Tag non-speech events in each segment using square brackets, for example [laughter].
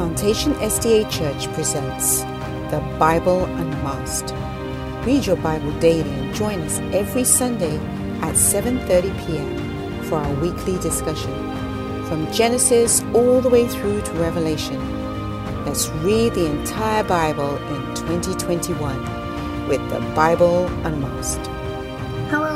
Plantation SDA Church presents The Bible Unmasked. Read your Bible daily and join us every Sunday at 7:30 p.m. for our weekly discussion from Genesis all the way through to Revelation. Let's read the entire Bible in 2021 with The Bible Unmasked.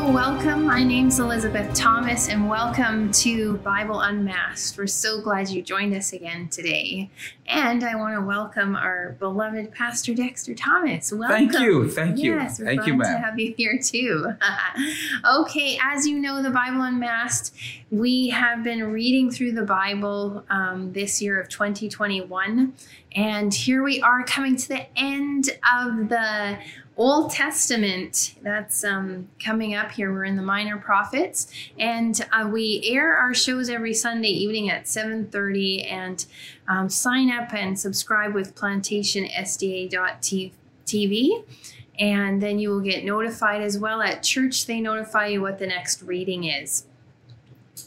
Hello, welcome. My name's Elizabeth Thomas, and welcome to Bible Unmasked. We're so glad you joined us again today. And I want to welcome our beloved Pastor Dexter Thomas. Welcome. Thank you. Thank you. Yes, we're Thank glad you, to have you here too. [laughs] okay, as you know, the Bible Unmasked, we have been reading through the Bible um, this year of 2021. And here we are coming to the end of the Old Testament that's um, coming up here. We're in the Minor Prophets, and uh, we air our shows every Sunday evening at 7:30. And um, sign up and subscribe with PlantationSDA.tv, and then you will get notified as well. At church, they notify you what the next reading is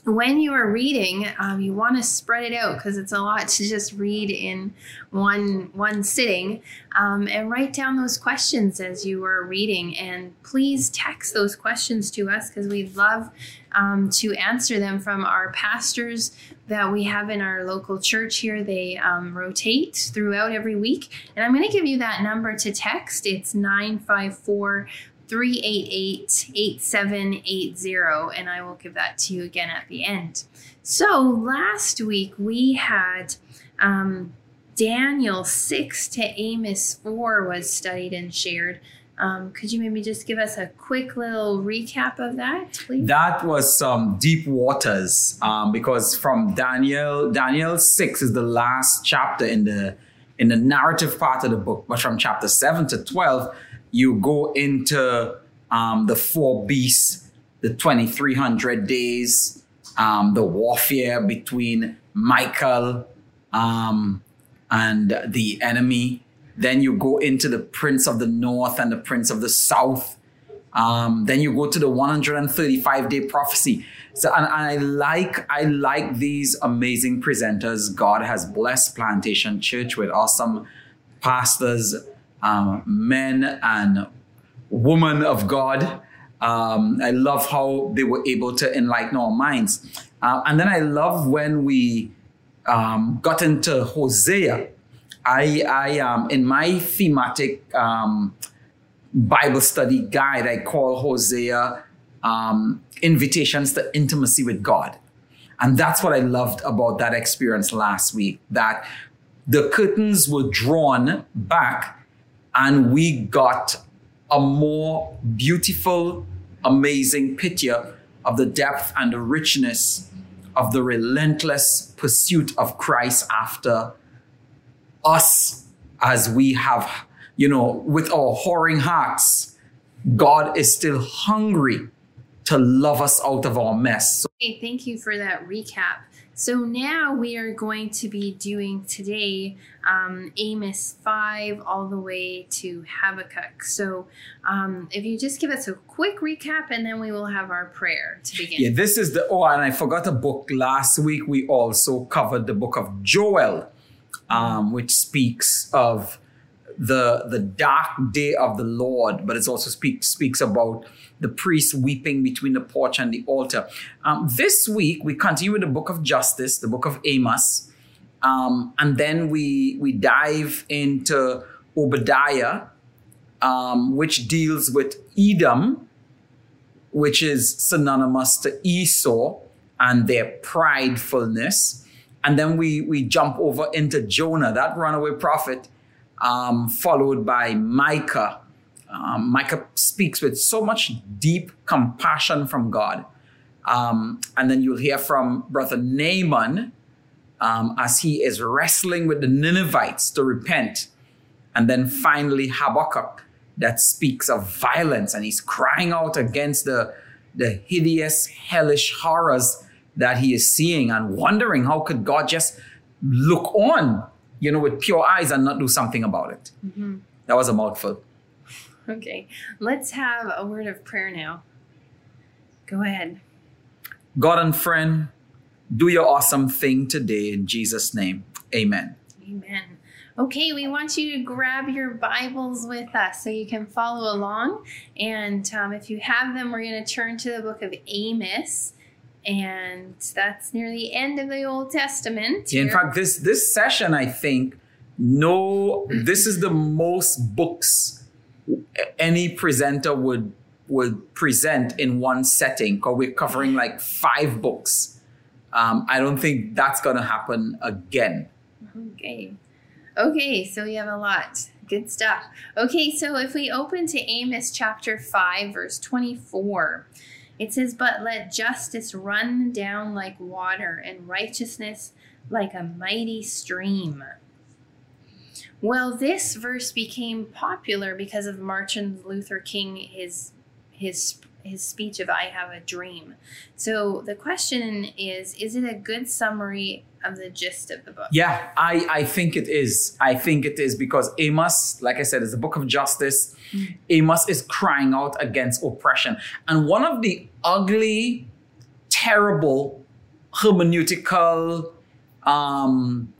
when you are reading, um, you want to spread it out because it's a lot to just read in one one sitting. Um, and write down those questions as you are reading, and please text those questions to us because we'd love um, to answer them from our pastors that we have in our local church here. They um, rotate throughout every week, and I'm going to give you that number to text. It's nine five four. 388 8780, and I will give that to you again at the end. So, last week we had um, Daniel 6 to Amos 4 was studied and shared. Um, could you maybe just give us a quick little recap of that, please? That was some deep waters um, because from Daniel, Daniel six is the last chapter in the in the narrative part of the book, but from chapter seven to twelve, you go into um, the four beasts, the twenty three hundred days, um, the warfare between Michael um, and the enemy. Then you go into the prince of the north and the prince of the south. Um, then you go to the 135 day prophecy. So, and I like I like these amazing presenters. God has blessed Plantation Church with awesome pastors, um, men and women of God. Um, I love how they were able to enlighten our minds. Uh, and then I love when we um, got into Hosea. I, I um, in my thematic um, Bible study guide, I call Hosea um, invitations to intimacy with God. And that's what I loved about that experience last week that the curtains were drawn back and we got a more beautiful, amazing picture of the depth and the richness of the relentless pursuit of Christ after us as we have, you know, with our whoring hearts. God is still hungry to love us out of our mess. Hey, thank you for that recap. So now we are going to be doing today um, Amos 5 all the way to Habakkuk. So um, if you just give us a quick recap and then we will have our prayer to begin. Yeah, this is the oh, and I forgot a book last week. We also covered the book of Joel, um, which speaks of the the dark day of the Lord, but it also speaks speaks about the priest weeping between the porch and the altar. Um, this week we continue with the book of Justice, the book of Amos, um, and then we we dive into Obadiah, um, which deals with Edom, which is synonymous to Esau and their pridefulness. And then we, we jump over into Jonah, that runaway prophet, um, followed by Micah. Um, Micah speaks with so much deep compassion from God. Um, and then you'll hear from Brother Nahum um, as he is wrestling with the Ninevites to repent. And then finally, Habakkuk that speaks of violence and he's crying out against the, the hideous, hellish horrors that he is seeing and wondering how could God just look on, you know, with pure eyes and not do something about it. That was a mouthful. Okay, let's have a word of prayer now. Go ahead. God and friend, do your awesome thing today in Jesus' name. Amen. Amen. Okay, we want you to grab your Bibles with us so you can follow along. And um, if you have them, we're going to turn to the book of Amos. And that's near the end of the Old Testament. In fact, this this session, I think, no, this is the most books any presenter would would present in one setting because we're covering like five books. Um, I don't think that's going to happen again. Okay. Okay, so we have a lot. Good stuff. Okay, so if we open to Amos chapter 5, verse 24, it says, But let justice run down like water, and righteousness like a mighty stream. Well, this verse became popular because of Martin Luther King, his his his speech of I have a dream. So the question is is it a good summary of the gist of the book? Yeah, I, I think it is. I think it is because Amos, like I said, is a book of justice. Mm. Amos is crying out against oppression. And one of the ugly, terrible hermeneutical um,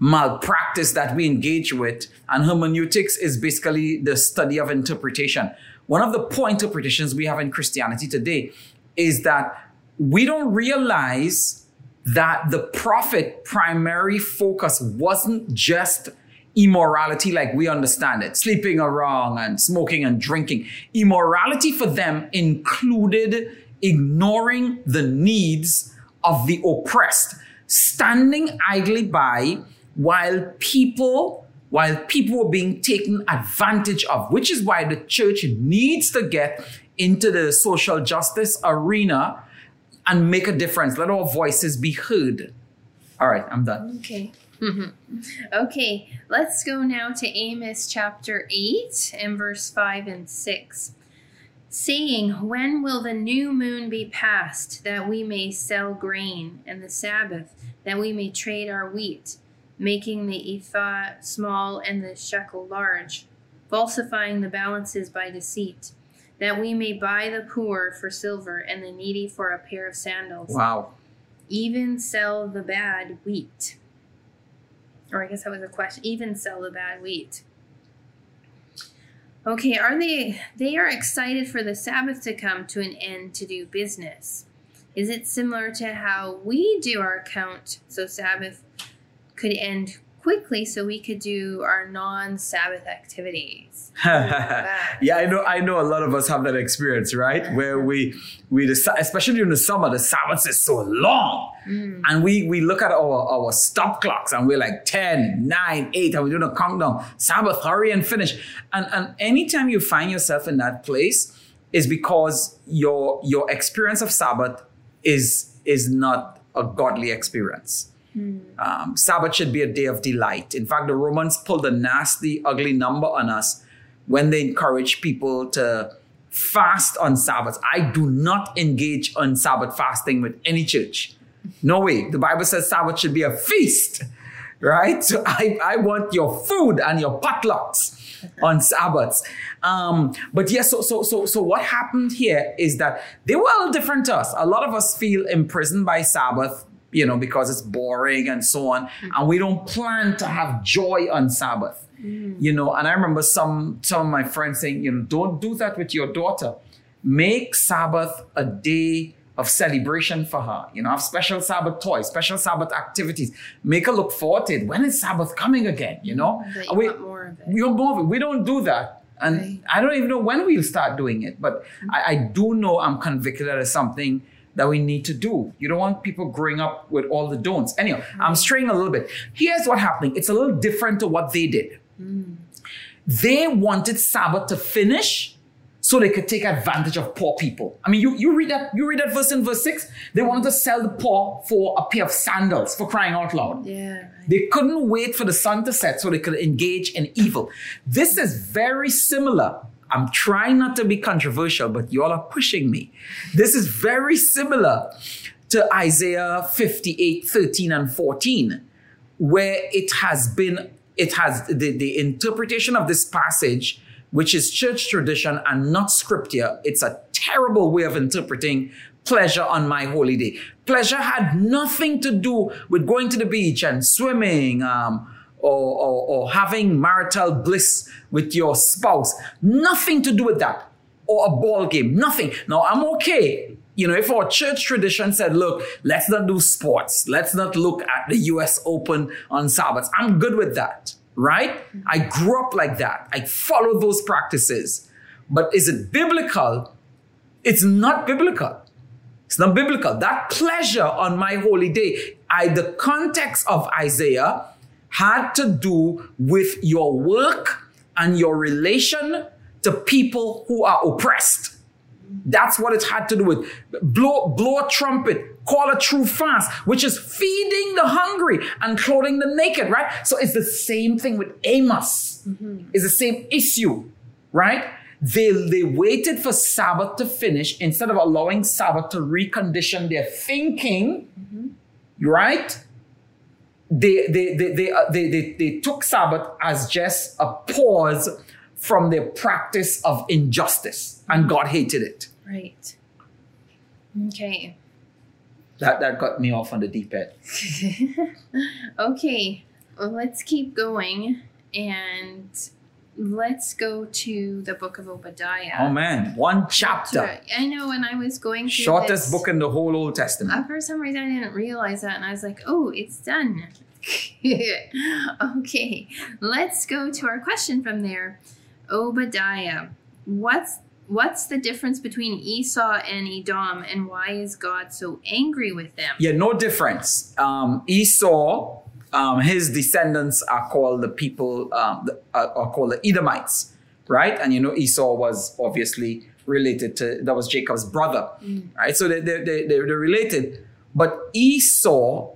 malpractice that we engage with, and hermeneutics is basically the study of interpretation. One of the poor interpretations we have in Christianity today is that we don't realize that the prophet primary focus wasn't just immorality like we understand it, sleeping around and smoking and drinking. Immorality for them included ignoring the needs of the oppressed, standing idly by while people while people were being taken advantage of, which is why the church needs to get into the social justice arena and make a difference. Let our voices be heard. All right, I'm done. Okay. [laughs] okay, let's go now to Amos chapter 8 and verse 5 and 6. Saying, When will the new moon be passed, that we may sell grain, and the Sabbath, that we may trade our wheat? Making the ephah small and the shekel large, falsifying the balances by deceit, that we may buy the poor for silver and the needy for a pair of sandals. Wow. Even sell the bad wheat. Or I guess that was a question. Even sell the bad wheat. Okay, are they they are excited for the Sabbath to come to an end to do business? Is it similar to how we do our count? So Sabbath could end quickly so we could do our non-sabbath activities. [laughs] Yeah i know i know a lot of us have that experience right? Where we we decide especially during the summer the sabbath is so long. Mm. and we we look at our our stop clocks and we're like 10 9 8 and we're doing a countdown. Sabbath hurry and finish. And and anytime you find yourself in that place is because your your experience of sabbath is is not a godly experience Mm. Um, Sabbath should be a day of delight. In fact, the Romans pulled a nasty, ugly number on us when they encouraged people to fast on Sabbath. I do not engage on Sabbath fasting with any church. No way. The Bible says Sabbath should be a feast, right? So I, I want your food and your potlucks on Sabbaths. Um, but yes, so so so so what happened here is that they were all different to us. A lot of us feel imprisoned by Sabbath you know, because it's boring and so on. Mm-hmm. And we don't plan to have joy on Sabbath. Mm-hmm. You know, and I remember some some of my friends saying, you know, don't do that with your daughter. Make Sabbath a day of celebration for her. You know, have special Sabbath toys, special Sabbath activities. Make her look forward to it. When is Sabbath coming again? You know, you we, want more of it. We want more of it. We don't do that. And right. I don't even know when we'll start doing it, but mm-hmm. I, I do know I'm convicted that it's something that we need to do. You don't want people growing up with all the don'ts. Anyway, mm. I'm straying a little bit. Here's what's happening. It's a little different to what they did. Mm. They wanted Sabbath to finish so they could take advantage of poor people. I mean, you, you read that you read that verse in verse six. They wanted to sell the poor for a pair of sandals for crying out loud. Yeah. They couldn't wait for the sun to set so they could engage in evil. This is very similar I'm trying not to be controversial, but y'all are pushing me. This is very similar to Isaiah 58, 13 and 14, where it has been, it has the, the interpretation of this passage, which is church tradition and not scripture. It's a terrible way of interpreting pleasure on my holy day. Pleasure had nothing to do with going to the beach and swimming, um, or, or, or having marital bliss with your spouse. Nothing to do with that. Or a ball game. Nothing. Now, I'm okay. You know, if our church tradition said, look, let's not do sports, let's not look at the US Open on Sabbaths, I'm good with that, right? I grew up like that. I follow those practices. But is it biblical? It's not biblical. It's not biblical. That pleasure on my holy day, I the context of Isaiah had to do with your work and your relation to people who are oppressed. That's what it had to do with. Blow, blow a trumpet, call a true fast, which is feeding the hungry and clothing the naked, right? So it's the same thing with Amos. Mm-hmm. It's the same issue, right? They, they waited for Sabbath to finish instead of allowing Sabbath to recondition their thinking, mm-hmm. right? They, they, they, they, uh, they, they, they took Sabbath as just a pause from their practice of injustice, and God hated it. Right. Okay. That, that got me off on the deep end. [laughs] okay, well, let's keep going and let's go to the book of Obadiah. Oh man, one chapter. I know when I was going through shortest this, book in the whole Old Testament. Uh, for some reason, I didn't realize that, and I was like, "Oh, it's done." [laughs] okay, let's go to our question from there. Obadiah, what's what's the difference between Esau and Edom, and why is God so angry with them? Yeah, no difference. Um, Esau um, his descendants are called the people, um, the, uh, are called the Edomites, right? And you know, Esau was obviously related to, that was Jacob's brother, mm. right? So they, they, they, they're related. But Esau,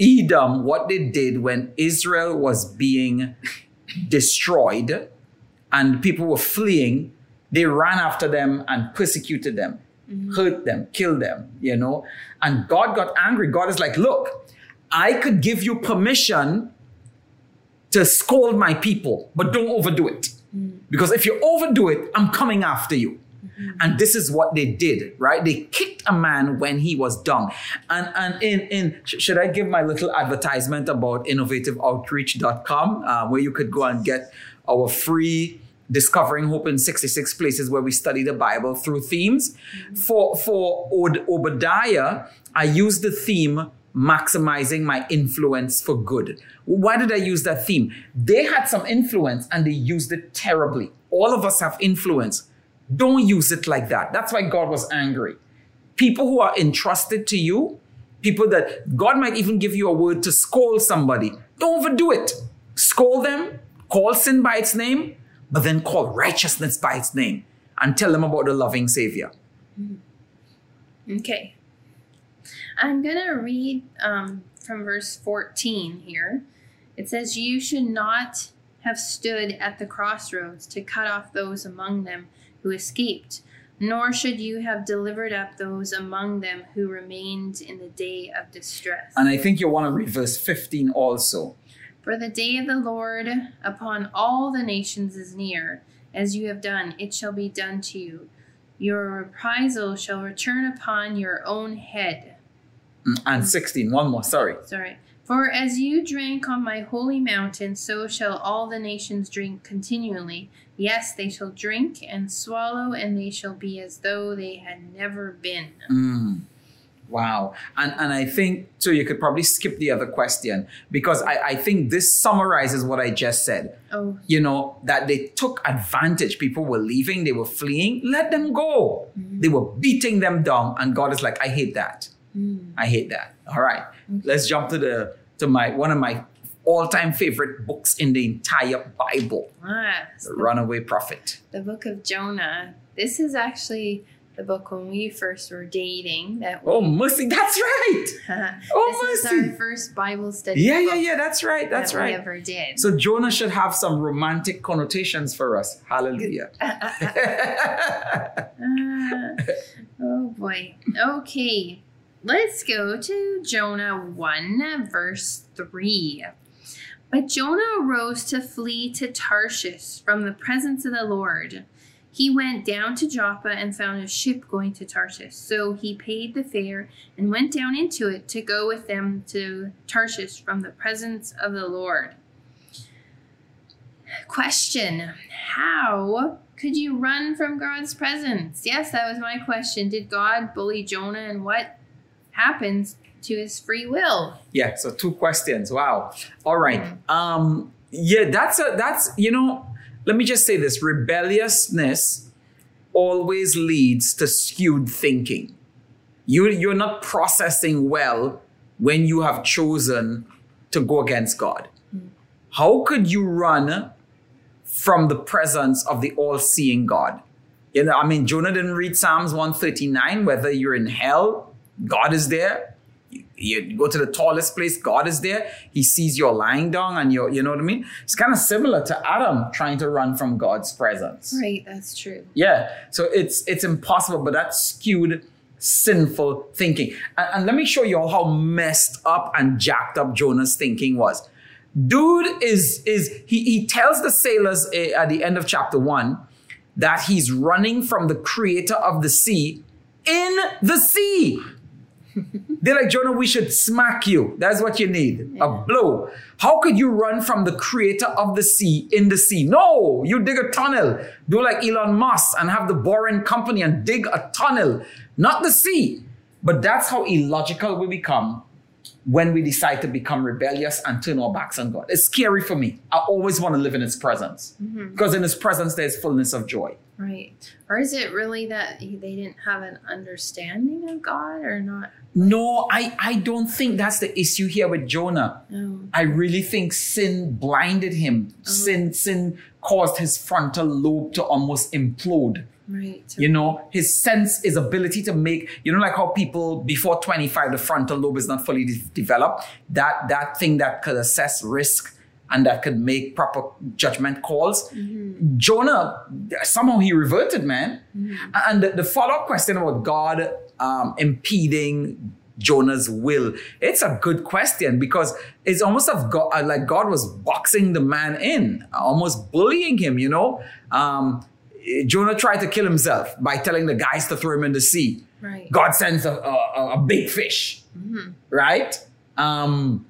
Edom, what they did when Israel was being [laughs] destroyed and people were fleeing, they ran after them and persecuted them, mm-hmm. hurt them, killed them, you know? And God got angry. God is like, look, I could give you permission to scold my people, but don't overdo it. Mm. Because if you overdo it, I'm coming after you. Mm-hmm. And this is what they did, right? They kicked a man when he was dumb. And and in in should I give my little advertisement about innovativeoutreach.com, uh, where you could go and get our free discovering hope in 66 places where we study the Bible through themes. Mm-hmm. For for Obadiah, I use the theme maximizing my influence for good. Why did I use that theme? They had some influence and they used it terribly. All of us have influence. Don't use it like that. That's why God was angry. People who are entrusted to you, people that God might even give you a word to scold somebody, don't overdo it. Scold them, call sin by its name, but then call righteousness by its name and tell them about the loving Savior. Okay. I'm going to read um, from verse 14 here. It says, You should not have stood at the crossroads to cut off those among them who escaped, nor should you have delivered up those among them who remained in the day of distress. And I think you want to read verse 15 also. For the day of the Lord upon all the nations is near. As you have done, it shall be done to you. Your reprisal shall return upon your own head. Mm, and 16. One more, sorry. Sorry. For as you drank on my holy mountain, so shall all the nations drink continually. Yes, they shall drink and swallow, and they shall be as though they had never been. Mm. Wow. And and I think so you could probably skip the other question because I, I think this summarizes what I just said. Oh. You know, that they took advantage. People were leaving, they were fleeing. Let them go. Mm-hmm. They were beating them down. And God is like, I hate that. Mm. I hate that. All right. Okay. Let's jump to the to my one of my all-time favorite books in the entire Bible. Ah, the, the Runaway Prophet. The book of Jonah. This is actually the book when we first were dating. That we, oh, mercy, that's right. [laughs] oh, this mercy. is our first Bible study. Yeah, yeah, yeah. That's right. That's that right. We ever did. So Jonah should have some romantic connotations for us. Hallelujah. [laughs] uh, oh boy. Okay. Let's go to Jonah 1, verse 3. But Jonah arose to flee to Tarshish from the presence of the Lord. He went down to Joppa and found a ship going to Tarshish. So he paid the fare and went down into it to go with them to Tarshish from the presence of the Lord. question How could you run from God's presence? Yes, that was my question. Did God bully Jonah and what happens to his free will? Yeah, so two questions. Wow. All right. Um yeah, that's a that's you know, let me just say this rebelliousness always leads to skewed thinking. You you're not processing well when you have chosen to go against God. How could you run from the presence of the all-seeing God? You know, I mean, Jonah didn't read Psalms 139, whether you're in hell, God is there. You, you go to the tallest place, God is there. He sees you're lying down and you're, you know what I mean? It's kind of similar to Adam trying to run from God's presence. Right, that's true. Yeah. So it's it's impossible, but that's skewed sinful thinking. And, and let me show you all how messed up and jacked up Jonah's thinking was. Dude is is he he tells the sailors eh, at the end of chapter 1 that he's running from the creator of the sea in the sea. They're like, Jonah, we should smack you. That's what you need a blow. How could you run from the creator of the sea in the sea? No, you dig a tunnel. Do like Elon Musk and have the boring company and dig a tunnel, not the sea. But that's how illogical we become when we decide to become rebellious and turn our backs on God. It's scary for me. I always want to live in His presence mm-hmm. because in His presence there's fullness of joy. Right. Or is it really that they didn't have an understanding of God or not? No, I, I don't think that's the issue here with Jonah. No. I really think sin blinded him. Oh. Sin sin caused his frontal lobe to almost implode. Right. You know, his sense, his ability to make, you know, like how people before 25, the frontal lobe is not fully de- developed. That that thing that could assess risk and that could make proper judgment calls. Jonah, somehow he reverted, man. And the, the follow-up question about God um, impeding Jonah's will, it's a good question because it's almost of God, uh, like God was boxing the man in, almost bullying him, you know. Um, Jonah tried to kill himself by telling the guys to throw him in the sea. Right. God sends a, a, a big fish, right? Um,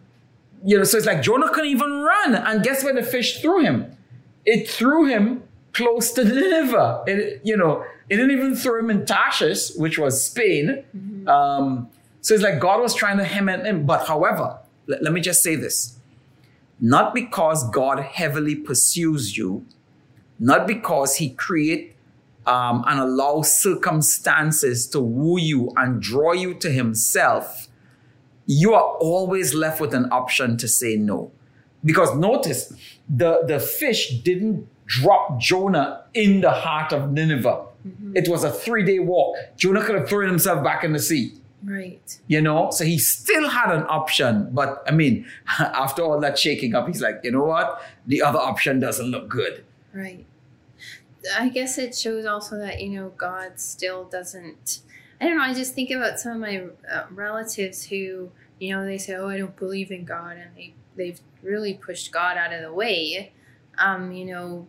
you know, so it's like Jonah couldn't even run, and guess where the fish threw him? It threw him close to Nineveh. It, you know, it didn't even throw him in Tarshish, which was Spain. Um, so it's like God was trying to hem it in. But however, let, let me just say this: not because God heavily pursues you, not because He create um, and allow circumstances to woo you and draw you to Himself, you are always left with an option to say no. Because notice, the, the fish didn't drop Jonah in the heart of Nineveh. It was a three day walk. Jonah could have thrown himself back in the sea Right. you know so he still had an option but i mean [laughs] after all that shaking up he's like you know what the other option doesn't look good Right. I guess it shows also that, you know, God still doesn't. I don't know. I just think about some of my uh, relatives who, you know, they say, oh, I don't believe in God. And they, they've really pushed God out of the way. Um, you know,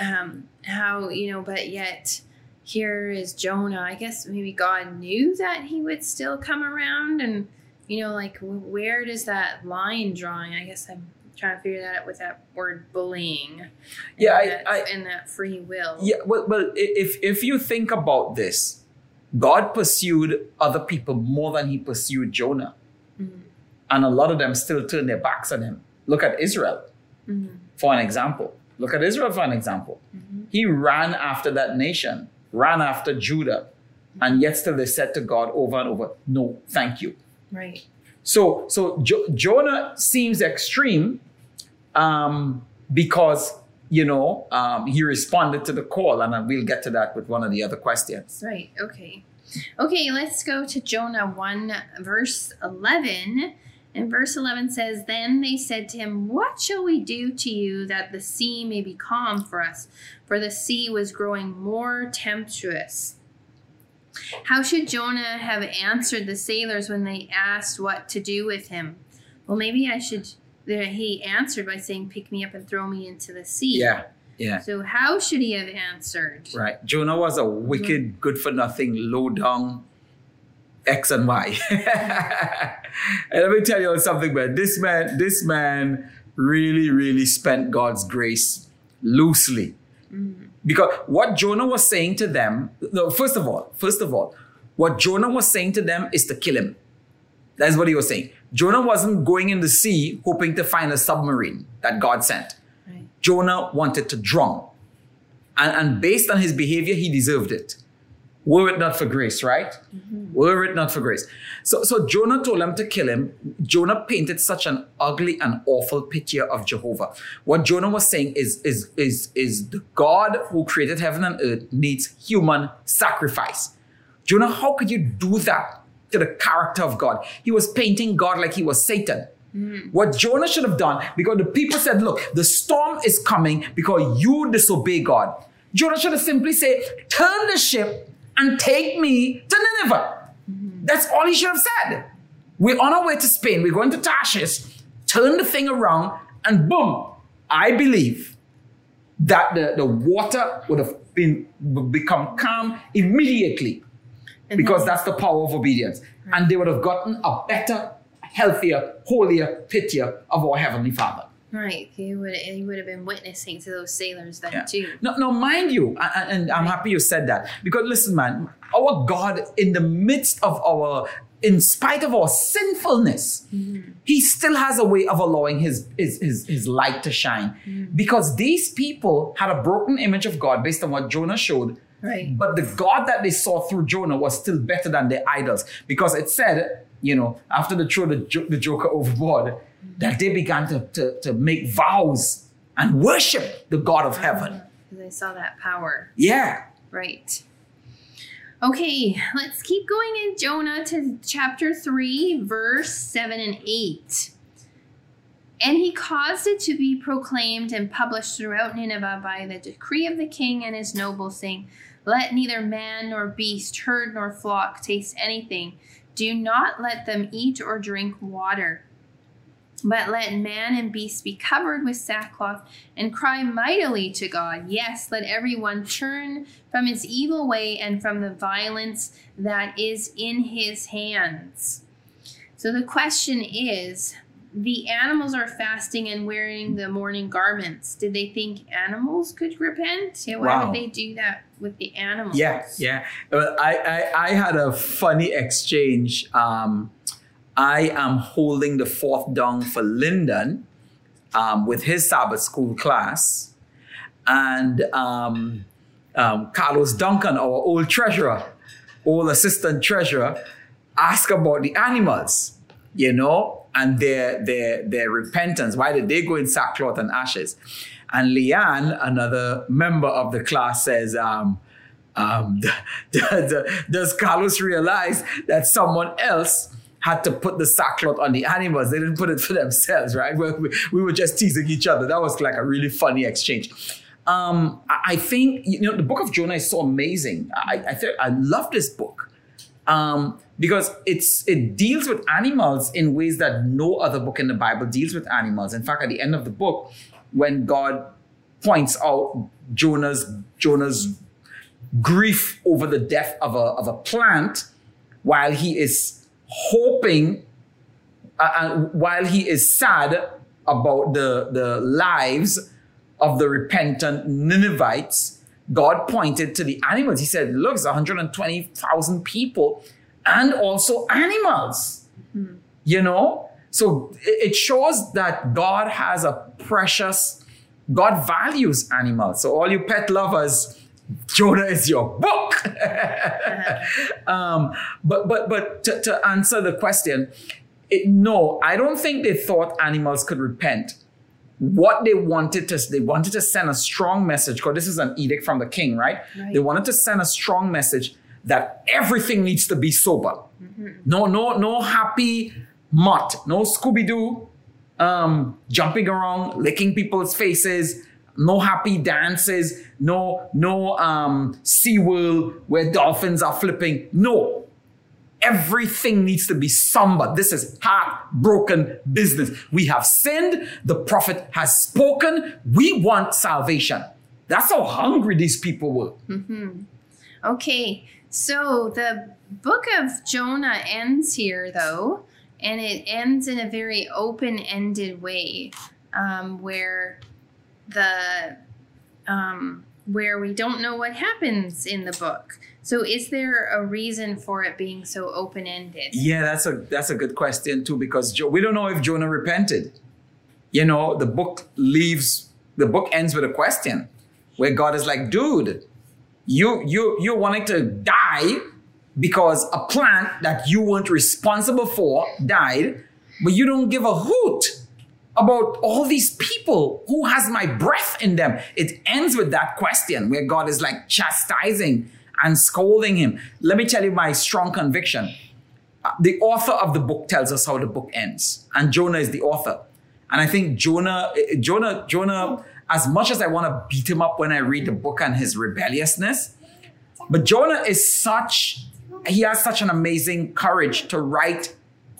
um, how, you know, but yet here is Jonah. I guess maybe God knew that he would still come around. And, you know, like, where does that line drawing? I guess I'm trying to figure that out with that word bullying. Yeah, I- I- and that free will. yeah well, well if if you think about this god pursued other people more than he pursued jonah Mhm. and a lot of them still turned their backs on him look at israel Mhm. for an example look at israel for an example Mhm. he ran after that nation ran after judah and yet still they said to god over and over no thank you Right. So, so jo- Jonah seems extreme um, because you know um, he responded to the call, and we'll get to that with one of the other questions. Right. Okay. Okay, let's go to Jonah 1, verse 11. And verse 11 says, Then they said to him, What shall we do to you that the sea may be calm for us? For the sea was growing more tempestuous. How should Jonah have answered the sailors when they asked what to do with him? Well, maybe I should. There- He answered by saying, Pick me up and throw me into the sea. Yeah, yeah, So, how should he have answered? right. Jonah was a wicked, mm-hmm. good for nothing, low down X and Y. [laughs] and let me tell you something, man. This man, this man really, really spent God's grace loosely. Mm-hmm. Because what Jonah was saying to them, no, first of all, first of all, what Jonah was saying to them is to kill him. That's what he was saying. Jonah wasn't going in the sea hoping to find a submarine that God sent. Right. Jonah wanted to drown. And, and based on his behavior, he deserved it. Were it not for grace, right? Mm-hmm. Were it not for grace. So, so Jonah told them to kill him. Jonah painted such an ugly and awful picture of Jehovah. What Jonah was saying is, is, is, is the God who created heaven and earth needs human sacrifice. Jonah, how could you do that to the character of God? He was painting God like he was Satan. Mm-hmm. What Jonah should have done, because the people said, Look, the storm is coming because you disobey God. Jonah should have simply said, Turn the ship and take me to Nineveh. Mm-hmm. That's all he should have said. We're on our way to Spain. We're going to Tarshish. Turn the thing around, and boom, I believe that the, the water would have been become calm immediately because that's the power of obedience. And they would have gotten a better, healthier, holier picture of our Heavenly Father. Right. He would he would have been witnessing to those sailors then Yeah. too. No, no, mind you, a- a- and I'm happy you said that because listen, man, our God, in the midst of our, in spite of our sinfulness, mm-hmm. He still has a way of allowing His His His, his light to shine mm-hmm. because these people had a broken image of God based on what Jonah showed. Right. But the God that they saw through Jonah was still better than their idols because it said, you know, after they threw the, jo- the joker overboard, that they began to, to, to make vows and worship the God of heaven. Because I saw that power. Yeah. Right. Okay, let's keep going in Jonah to chapter 3, verse 7 and 8. And he caused it to be proclaimed and published throughout Nineveh by the decree of the king and his nobles, saying, Let neither man nor beast, herd nor flock taste anything. Do not let them eat or drink water. But let man and beast be covered with sackcloth and cry mightily to God. Yes, let everyone turn from his evil way and from the violence that is in his hands. So the question is the animals are fasting and wearing the mourning garments. Did they think animals could repent? Yeah, why Wow. would they do that with the animals? Yeah, yeah. Well, I, I, I had a funny exchange. Um, I am holding the fourth down for Lyndon um, with his Sabbath school class. And um, um, Carlos Duncan, our old treasurer, old assistant treasurer, asked about the animals, you know, and their, their, their repentance. Why did they go in sackcloth and ashes? And Leanne, another member of the class, says, um, um, [laughs] does Carlos realize that someone else had to put the sackcloth on the animals? They didn't put it for themselves, right? We, we, we were just teasing each other. That was like a really funny exchange. Um, I, I think you know the book of Jonah is so amazing. I I, th- I love this book um, because it's it deals with animals in ways that no other book in the Bible deals with animals. In fact, at the end of the book, when God points out Jonah's Jonah's grief over the death of a of a plant, while he is hoping, uh, and while he is sad about the the lives of the repentant Ninevites, God pointed to the animals. He said, Look, it's 120,000 people and also animals. You know? So it it shows that God has a precious, God values animals. So, all you pet lovers, Jonah is your book. [laughs] um, but but but to, to answer the question, it, no, I don't think they thought animals could repent what they wanted to they wanted to send a strong message. Because this is an edict from the king right, Right. they wanted to send a strong message that everything needs to be sober. No no no happy mutt no scooby-doo um, jumping around licking people's faces no happy dances no no um sea world where dolphins are flipping. No Everything needs to be somber. This is heartbroken business. We have sinned. The prophet has spoken. We want salvation. That's how hungry these people were. Okay, so the book of Jonah ends here, though, and it ends in a very open ended way. um, where the um, where we don't know what happens in the book. So, is there a reason for it being so open ended? Yeah, that's a that's a good question too because jo- we don't know if Jonah repented. You know, the book leaves the book ends with a question where God is like, "Dude, you you you're wanting to die because a plant that you weren't responsible for died, but you don't give a hoot about all these people who has my breath in them. It ends with that question where God is like chastising and scolding him. Let me tell you my strong conviction. Uh, The author of the book tells us how the book ends, and Jonah is the author. And I think Jonah, eh, Jonah, Jonah, as much as I want to beat him up when I read the book and his rebelliousness, but Jonah is such, he has such an amazing courage to write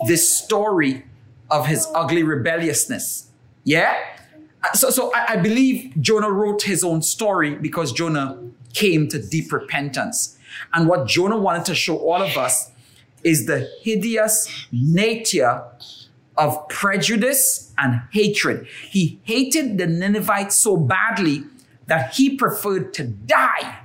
this story of his ugly rebelliousness. Yeah? Uh, So, so I, I believe Jonah wrote his own story because Jonah came to deep repentance. And what Jonah wanted to show all of us is the hideous nature of prejudice and hatred. He hated the Ninevites so badly that he preferred to die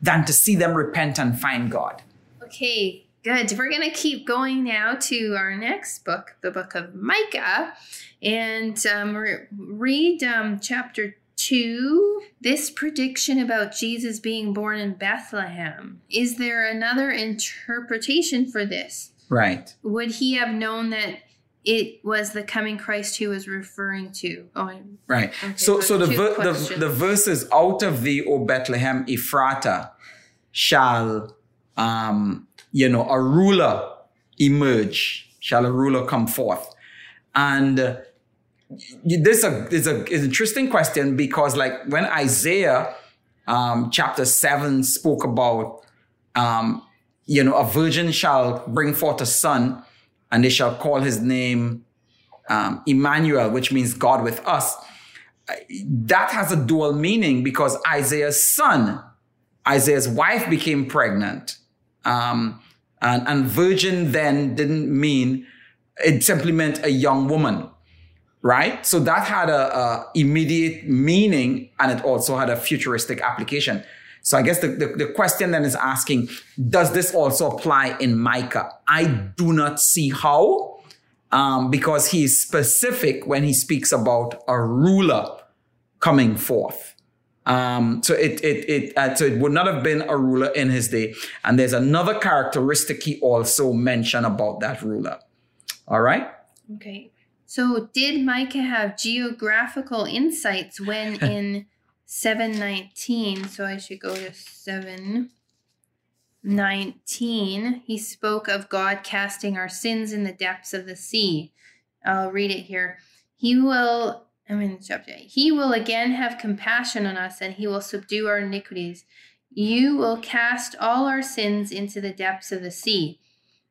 than to see them repent and find God. Okay, good. We're going to keep going now to our next book, the book of Micah, and um, read um, chapter 2. This prediction about Jesus being born in Bethlehem. Is there another interpretation for this? Right. Would he have known that it was the coming Christ he was referring to? Oh, Right. Okay, so so the, ver- the the verse is out of thee, O Bethlehem Ephrata, shall um you know a ruler emerge, shall a ruler come forth, and. This is a an interesting question because like when Isaiah um, chapter seven spoke about um, you know a virgin shall bring forth a son and they shall call his name um, Emmanuel, which means God with us. That has a dual meaning because Isaiah's son, Isaiah's wife became pregnant. Um, and, and virgin then didn't mean, it simply meant a young woman, right? So that had a, a immediate meaning and it also had a futuristic application. So I guess the, the, the question then is asking, does this also apply in Micah? I do not see how, um, because he is specific when he speaks about a ruler coming forth. Um, so it it it uh, so it would not have been a ruler in his day. And there's another characteristic he also mentioned about that ruler. All right. Okay. So did Micah have geographical insights when [laughs] in 719? So I should go to 719. He spoke of God casting our sins in the depths of the sea. I'll read it here. He will, I'm in chapter 8. He will again have compassion on us and he will subdue our iniquities. You will cast all our sins into the depths of the sea.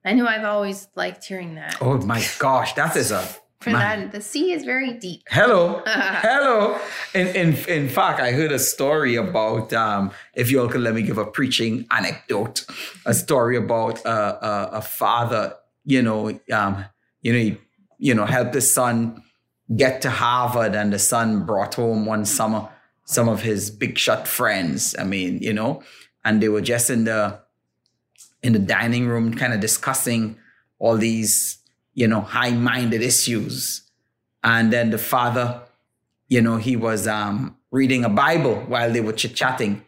I know I've always liked hearing that. Oh my gosh, that is a That, the sea is very deep. Hello, [laughs] hello. In, in in fact, I heard a story about. Um, if you all could let me give a preaching anecdote, a story about uh, a, a father. You know, um, you know, he, you know, helped his son get to Harvard, and the son brought home one summer some of his big shot friends. I mean, you know, and they were just in the in the dining room, kind of discussing all these, you know, high-minded issues. And then the father, you know, he was um, reading a Bible while they were chit-chatting.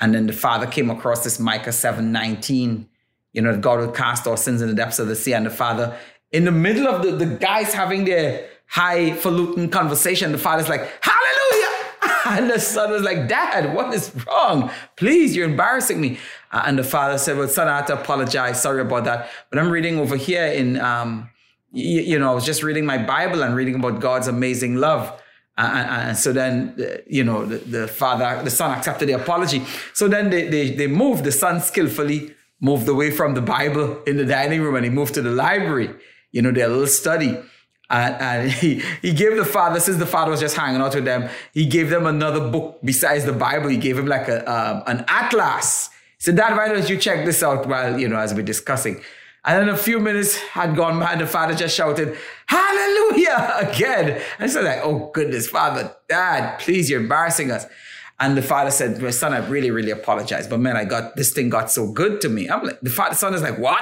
And then the father came across this Micah 7:19, you know, that God will cast our sins in the depths of the sea. And the father, in the middle of the, the guys having their highfalutin conversation, the father's like, Hallelujah! [laughs] And the son was like, Dad, what is wrong? Please, you're embarrassing me. Uh, and the father said, Well, son, I have to apologize. Sorry about that. But I'm reading over here in, um, you, you know, I was just reading my Bible and reading about God's amazing love. And, and so then, uh, you know, the, the father, the son accepted the apology. So then they, they, they moved, the son skillfully moved away from the Bible in the dining room and he moved to the library, you know, their little study. And, and [laughs] he, he gave the father, since the father was just hanging out with them, he gave them another book besides the Bible. He gave him like a, um, an atlas. Said, Dad, why don't you check this out while, you know, as we're discussing? And then a few minutes had gone by and the father just shouted, Hallelujah again. And said, like, oh goodness, father, dad, please, you're embarrassing us. And the father said, my son, I really, really apologize. But man, I got, this thing got so good to me. I'm like, the father, son is like, what?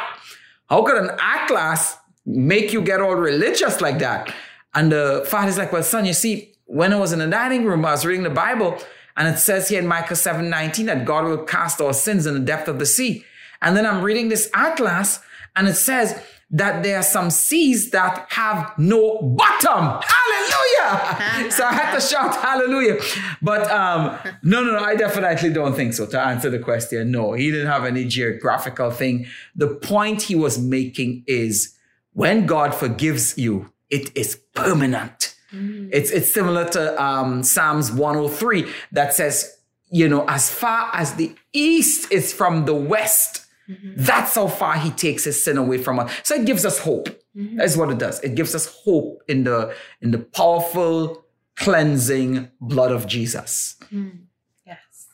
How could an art class make you get all religious like that? And the father's like, well, son, you see, when I was in the dining room, I was reading the Bible and it says here in Micah 7, 19 that God will cast our sins in the depth of the sea. And then I'm reading this atlas and it says that there are some seas that have no bottom. Hallelujah! [laughs] so I had to shout hallelujah. But um, no, no, no, I definitely don't think so. To answer the question, no, he didn't have any geographical thing. The point he was making is when God forgives you, it is permanent. Mm. It's it's similar to um, Psalms 103 that says, you know, as far as the east is from the west, Mm-hmm. That's how far he takes his sin away from us. So it gives us hope. Mm-hmm. That's what it does. It gives us hope in the in the powerful cleansing blood of Jesus. Mm. Yes.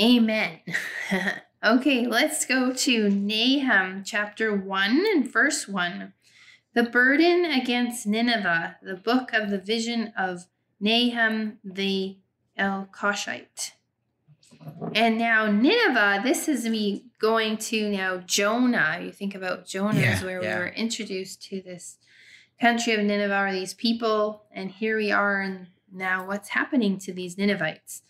Amen. [laughs] okay, let's go to Nahum chapter 1 and verse 1. The burden against Nineveh, the book of the vision of Nahum the Elkoshite. And now Nineveh, this is me going to now Jonah. You think about Jonah yeah, is where yeah. we were introduced to this country of Nineveh are these people, and here we are, and now what's happening to these Ninevites?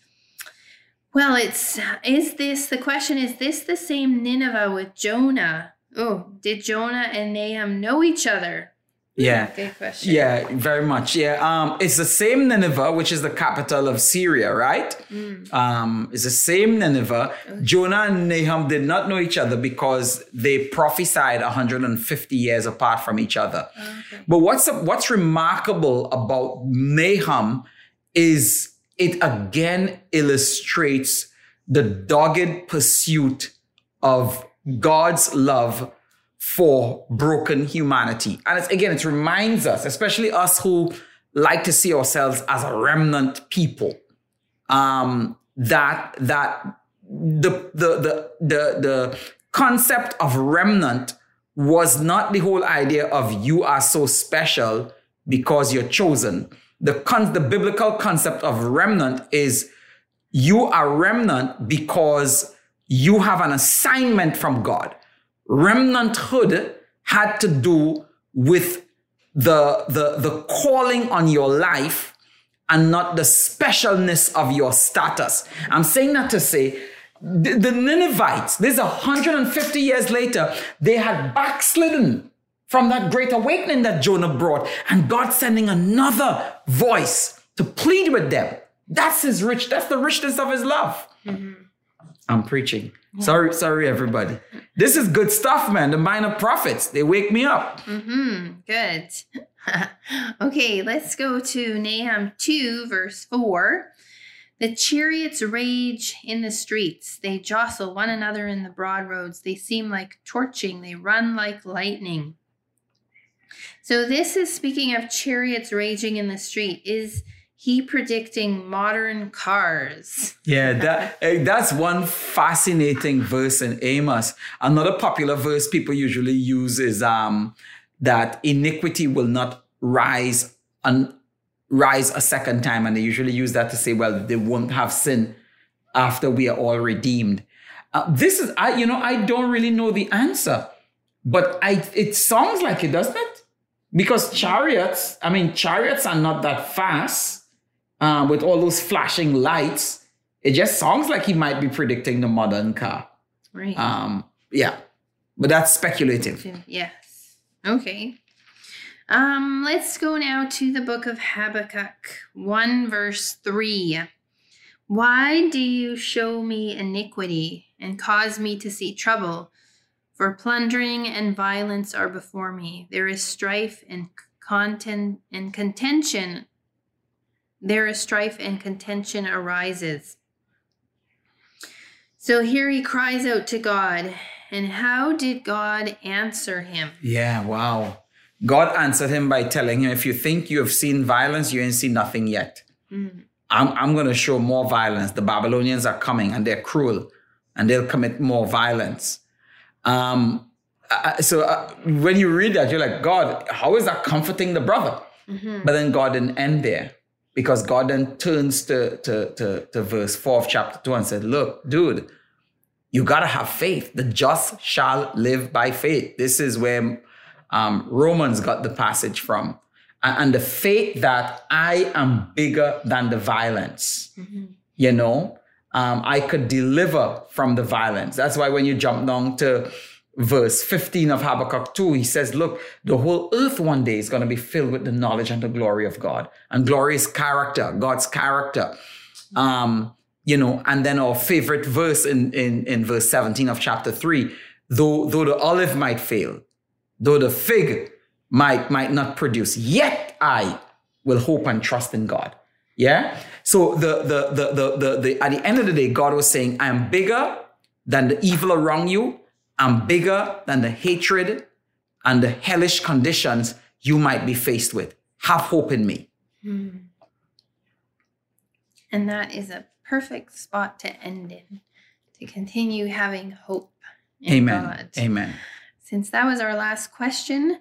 Well, it's is this the question? Is this the same Nineveh with Jonah? Oh, did Jonah and Nahum know each other? Yeah. [laughs] Good question. Yeah, very much. Yeah. Um, it's the same Nineveh, which is the capital of Syria, right? Mm. Um, it's the same Nineveh. Okay. Jonah and Nahum did not know each other because they prophesied 150 years apart from each other. Okay. But what's what's remarkable about Nahum is it again illustrates the dogged pursuit of God's love for broken humanity. And it's, again, it reminds us, especially us who like to see ourselves as a remnant people, um, that that the, the the the the concept of remnant was not the whole idea of you are so special because you're chosen. The con- the biblical concept of remnant is you are remnant because you have an assignment from God remnanthood had to do with the, the, the calling on your life and not the specialness of your status. I'm saying that to say the, the Ninevites, this is 150 years later, they had backslidden from that great awakening that Jonah brought, and God sending another voice to plead with them. That's his rich, that's the richness of his love. Mm-hmm. I'm preaching. Sorry, sorry, everybody. This is good stuff, man. The minor prophets, they wake me up. Mm-hmm. Good. [laughs] okay, let's go to Nahum 2, verse 4. The chariots rage in the streets. They jostle one another in the broad roads. They seem like torching. They run like lightning. So, this is speaking of chariots raging in the street. Is he predicting modern cars. Yeah, that [laughs] that's one fascinating verse in Amos. Another popular verse people usually use is um, that iniquity will not rise and rise a second time, and they usually use that to say, well, they won't have sin after we are all redeemed. Uh, this is I, you know, I don't really know the answer, but I it sounds like it, doesn't it? Because chariots, I mean, chariots are not that fast um, with all those flashing lights, it just sounds like he might be predicting the modern car. Right. Um, yeah, but that's speculative. Yes. Okay. Um, let's go now to the book of Habakkuk, 1 verse 3. Why do you show me iniquity and cause me to see trouble? For plundering and violence are before me. There is strife and content and contention there is strife and contention arises. So here he cries out to God. And how did God answer him? Yeah, wow. God answered him by telling him, if you think you have seen violence, you ain't seen nothing yet. Mm. I'm, I'm going to show more violence. The Babylonians are coming and they're cruel and they'll commit more violence. Um, uh, so uh, when you read that, you're like, God, how is that comforting the brother? Mm-hmm. But then God didn't end there because God then turns to, to, to, to verse 4 of chapter 2 and said, Look, dude, you got to have faith. The just shall live by faith. This is where um, Romans got the passage from. And, the faith that I am bigger than the violence, Mm-hmm. you know, um, I could deliver from the violence. That's why when you jump down to verse 15 of Habakkuk 2, he says, Look, the whole earth one day is going to be filled with the knowledge and the glory of God. And glory is character, God's character. Um, you know, and then our favorite verse in, in, in verse 17 of chapter 3 though, though the olive might fail, though the fig might, might not produce, yet I will hope and trust in God. Yeah. So the, the, the, the, the, the, at the end of the day, God was saying, I am bigger than the evil around you. I'm bigger than the hatred and the hellish conditions you might be faced with. Have hope in me. Hmm. And that is a perfect spot to end in, to continue having hope in Amen. God. Amen. Since that was our last question,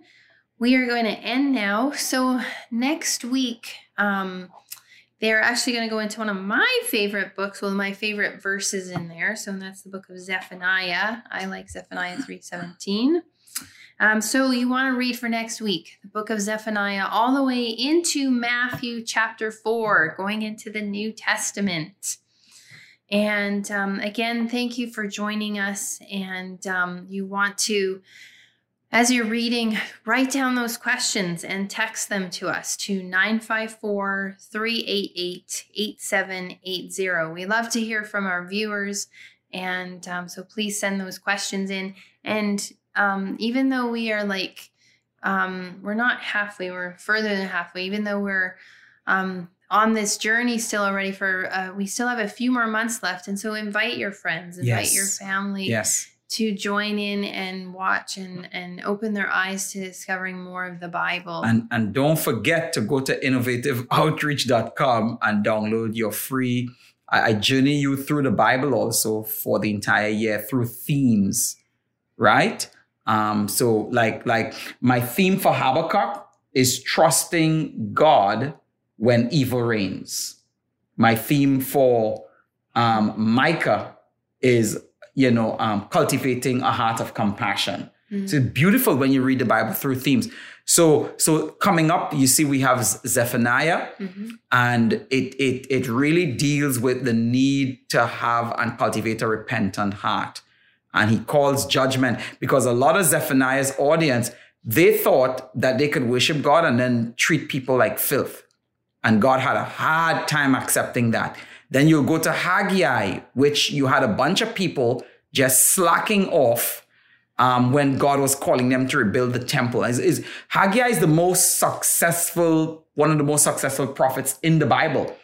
we are going to end now. So next week, um, they're actually going to go into one of my favorite books, one of my favorite verses in there. So that's the book of Zephaniah. I like Zephaniah 317. Um, so you want to read for next week the book of Zephaniah all the way into Matthew chapter 4, going into the New Testament. And um, again, thank you for joining us. And um, you want to, as you're reading, write down those questions and text them to us to 954 388 8780. We love to hear from our viewers. And um, so please send those questions in. And um, even though we are like, um, we're not halfway, we're further than halfway, even though we're um, on this journey still already for, uh, we still have a few more months left. And so invite your friends, invite Yes. your family Yes. To join in and watch and, and open their eyes to discovering more of the Bible. And, and don't forget to go to innovativeoutreach.com and download your free. I, I journey you through the Bible also for the entire year through themes, right? Um, so like like my theme for Habakkuk is trusting God when evil reigns. My theme for um, Micah is you know um, cultivating a heart of compassion. So it's beautiful when you read the Bible through themes. So, so coming up, you see, we have Zephaniah, and it it it really deals with the need to have and cultivate a repentant heart. And he calls judgment because a lot of Zephaniah's audience they thought that they could worship God and then treat people like filth, and God had a hard time accepting that. Then you'll go to Haggai, which you had a bunch of people just slacking off um, when God was calling them to rebuild the temple. Is, is Haggai is the most successful, one of the most successful prophets in the Bible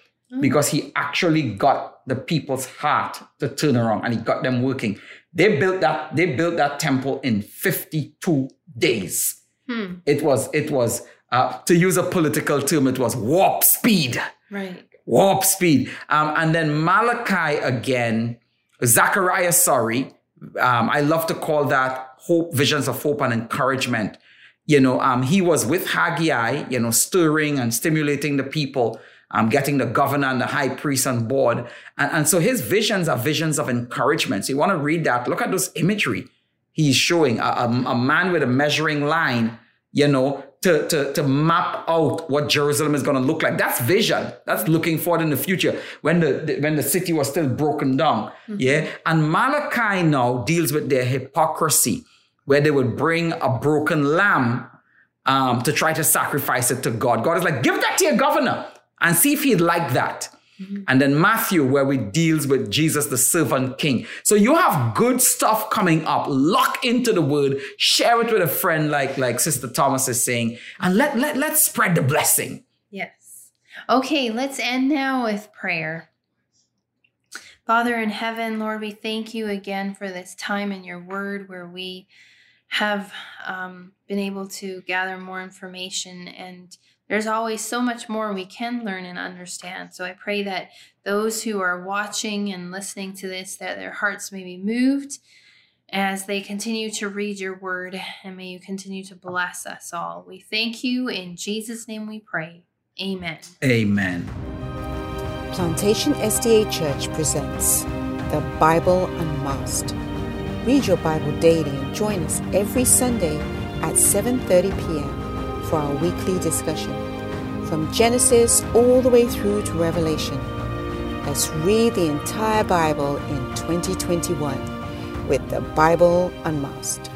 because he actually got the people's heart to turn around and he got them working. They built that, they built that temple in 52 days. Hmm. It was, it was, uh, to use a political term, it was warp speed Right. Warp speed. Um, and then Malachi again, Zechariah, sorry. Um, I love to call that hope, visions of hope and encouragement. You know, um, he was with Haggai, you know, stirring and stimulating the people, um, getting the governor and the high priest on board. And, and so his visions are visions of encouragement. So you want to read that, look at those imagery he's showing a, a, a man with a measuring line, you know, to, to, to map out what Jerusalem is going to look like. That's vision. That's looking forward in the future when the, the- when the city was still broken down. Yeah. And Malachi now deals with their hypocrisy, where they would bring a broken lamb um, to try to sacrifice it to God. God is like, give that to your governor and see if he'd like that. And then Matthew, where we deals with Jesus, the servant king. So you have good stuff coming up. Lock into the word, share it with a friend, like, like Sister Thomas is saying, and let, let, let's spread the blessing. Yes. Okay, let's end now with prayer. Father in heaven, Lord, we thank you again for this time in your word where we have um, been able to gather more information and there's always so much more we can learn and understand. So I pray that those who are watching and listening to this, that their hearts may be moved as they continue to read your word, and may you continue to bless us all. We thank you. In Jesus' name we pray. Amen. Amen. Plantation SDA Church presents the Bible Unmasked. Read your Bible daily and join us every Sunday at 7:30 p.m. for our weekly discussion from Genesis all the way through to Revelation. Let's read the entire Bible in 2021 with the Bible Unmasked.